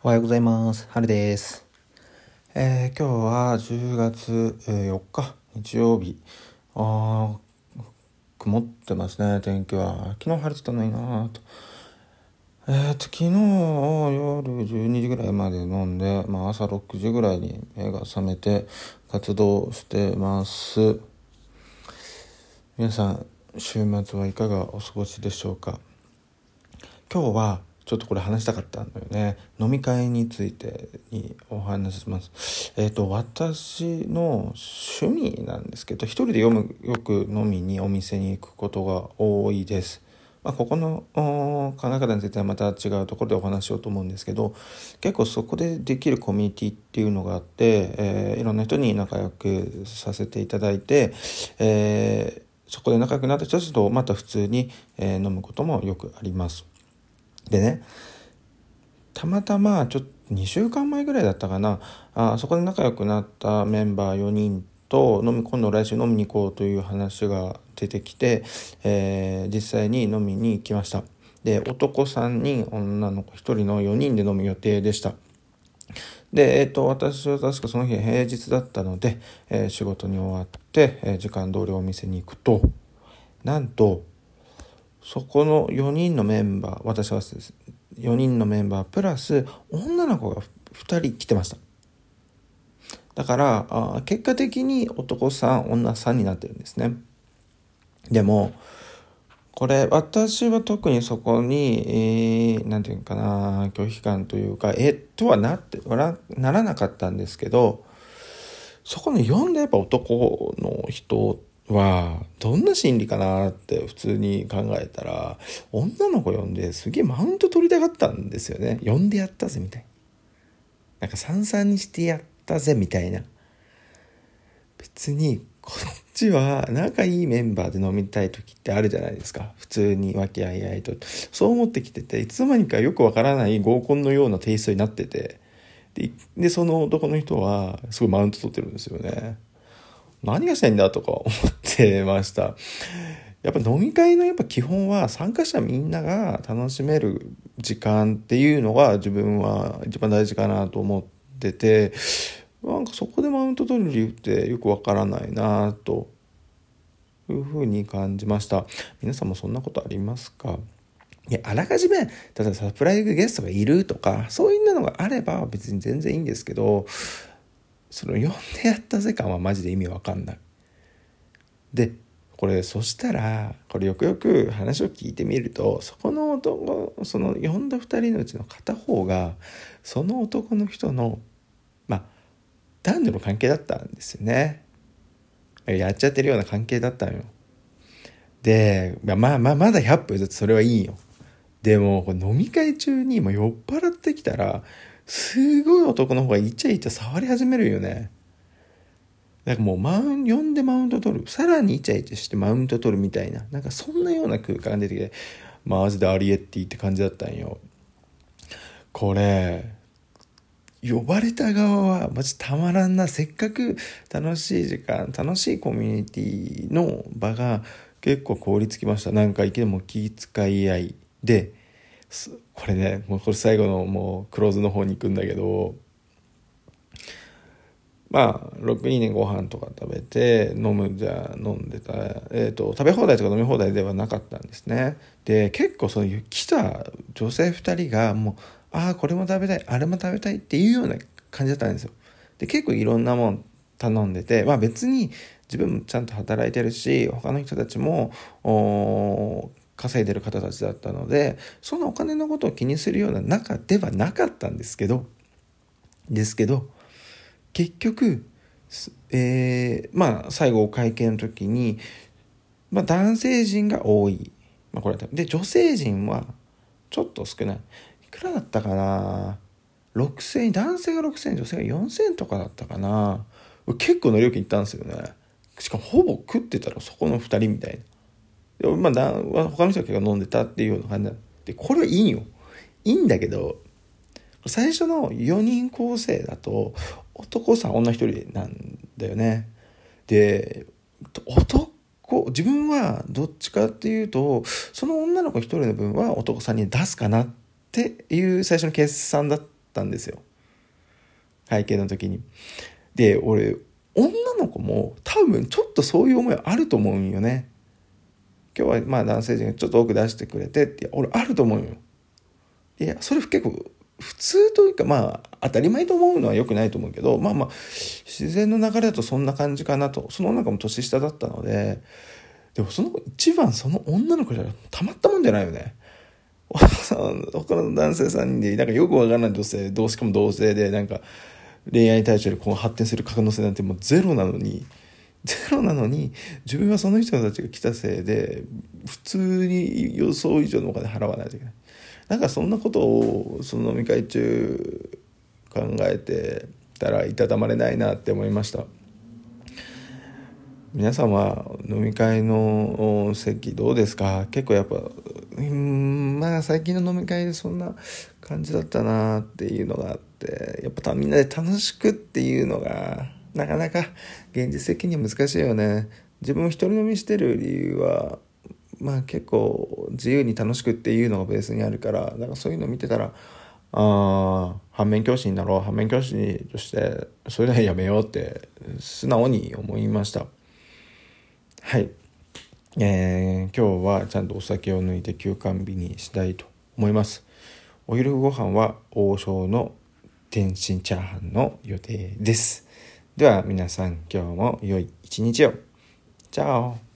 おはようございます。はるです。えー、今日は10月4日、日曜日。あー、曇ってますね、天気は。昨日晴れてたのになーと。えーと、昨日夜12時ぐらいまで飲んで、まあ朝6時ぐらいに目が覚めて活動してます。皆さん、週末はいかがお過ごしでしょうか？今日はちょっとこれ話したかったんだよね。飲み会についてにお話しします。えっ、と私の趣味なんですけど一人で読むよく飲みにお店に行くことが多いです。まあ、ここの考え方についてはまた違うところでお話しようと思うんですけど結構そこでできるコミュニティっていうのがあって、えーいろんな人に仲良くさせていただいて、えーそこで仲良くなった人たちとまた普通に、えー飲むこともよくあります。でねたまたまちょっと2週間前ぐらいだったかな。あそこで仲良くなったメンバー4人と飲み今度来週飲みに行こうという話が出てきて、えー実際に飲みに行きました。で男3人女の子1人の4人で飲む予定でした。で、えっと私は確かその日平日だったので、えー仕事に終わって、え時間通りお店に行くとなんとそこの4人のメンバー私はです4人のメンバープラス女の子が2人来てました。だからあ結果的に男3女3になってるんですね。でもこれ私は特にそこに、えー、ていうかな拒否感というかえとはなってならならなかったんですけどそこの読んでやっぱ男の人はどんな心理かなって普通に考えたら女の子呼んですげえマウント取りたかったんですよね。呼んでやったぜみたいな。なんか三々にしてやったぜみたいな。別にこっちは仲いいメンバーで飲みたい時ってあるじゃないですか。普通に和気あいあいと。そう思ってきてていつの間にかよくわからない合コンのようなテイストになってて。ででその男の人はすごいマウント取ってるんですよね。何がしたいんだとか思ってました。やっぱ飲み会のやっぱ基本は参加者みんなが楽しめる時間っていうのが自分は一番大事かなと思っててなんかそこでマウント取る理由ってよくわからないなというふうに感じました。皆さんもそんなことありますか？いやあらかじめ例えばサプライズゲストがいるとかそういうのがあれば別に全然いいんですけどその呼んでやったぜ感はマジで意味わかんないでこれそしたらこれよくよく話を聞いてみるとそこの男その呼んだ2人のうちの片方がその男の人のまあ男女の関係だったんですよね。やっちゃってるような関係だったのよ。でまあまあまだ100分ずつそれはいいよ。でも飲み会中にも酔っ払ってきたらすごい男の方がイチャイチャ触り始めるよね。なんかもうマウン、呼んでマウント取る。さらにイチャイチャしてマウント取るみたいな。なんかそんなような空間が出てきて、マジでアリエッティって感じだったんよ。これ、呼ばれた側はマジたまらんな。せっかく楽しい時間、楽しいコミュニティの場が結構凍りつきました。なんかいけでも気遣い合いで、これね、もうこれ最後のもうクローズの方に行くんだけど、まあ6人でご飯とか食べて飲むじゃ飲んでた、えーと、食べ放題とか飲み放題ではなかったんですね。で結構そういう来た女性2人がもうああこれも食べたいあれも食べたいっていうような感じだったんですよ。で結構いろんなもん頼んでてまあ別に自分もちゃんと働いてるし他の人たちもお稼いでる方たちだったのでそのお金のことを気にするような中ではなかったんですけどですけど結局、えー、まあ最後お会計の時に、まあ、男性陣が多い、まあ、これで女性陣はちょっと少ない。いくらだったかな？6000男性が6000女性が4000とかだったかな？結構の料金いったんですよね。しかもほぼ食ってたらそこの2人みたいな。でまあだ他の人が飲んでたっていうような感じでこれはいいよ。いいんだけど最初の4人構成だと男さん女一人なんだよねで男自分はどっちかっていうとその女の子一人の分は男さんに出すかなっていう最初の決算だったんですよ。会見の時に。で、俺、女の子も多分ちょっとそういう思いあると思うんよね。今日はまあ男性陣がちょっと多く出してくれてって、俺あると思うよ。いや、それ結構普通というかまあ当たり前と思うのは良くないと思うけど、まあまあ自然の流れだとそんな感じかなと。その中も年下だったので、でもその一番その女の子じゃたまったもんじゃないよね。他の男性さんになんかよくわからない女性、どうしかも同性でなんか恋愛対象でこう発展する可能性なんてもうゼロなのに、ゼロなのに自分はその人たちが来たせいで普通に予想以上のお金払わないといけない。なんかそんなことをその飲み会中考えてたらいたたまれないなって思いました。皆さんは飲み会の席どうですか？結構やっぱうんまあ最近の飲み会でそんな感じだったなっていうのがあってやっぱみんなで楽しくっていうのがなかなか現実的には難しいよね自分一人飲みしてる理由はまあ結構自由に楽しくっていうのがベースにあるからだからそういうの見てたらあ反面教師になろう反面教師としてそういうのはやめようって素直に思いました。はい。えー、今日はちゃんとお酒を抜いて休館日にしたいと思います。お昼ご飯は王将の天津チャーハンの予定です。では皆さん今日も良い一日を。チャオ。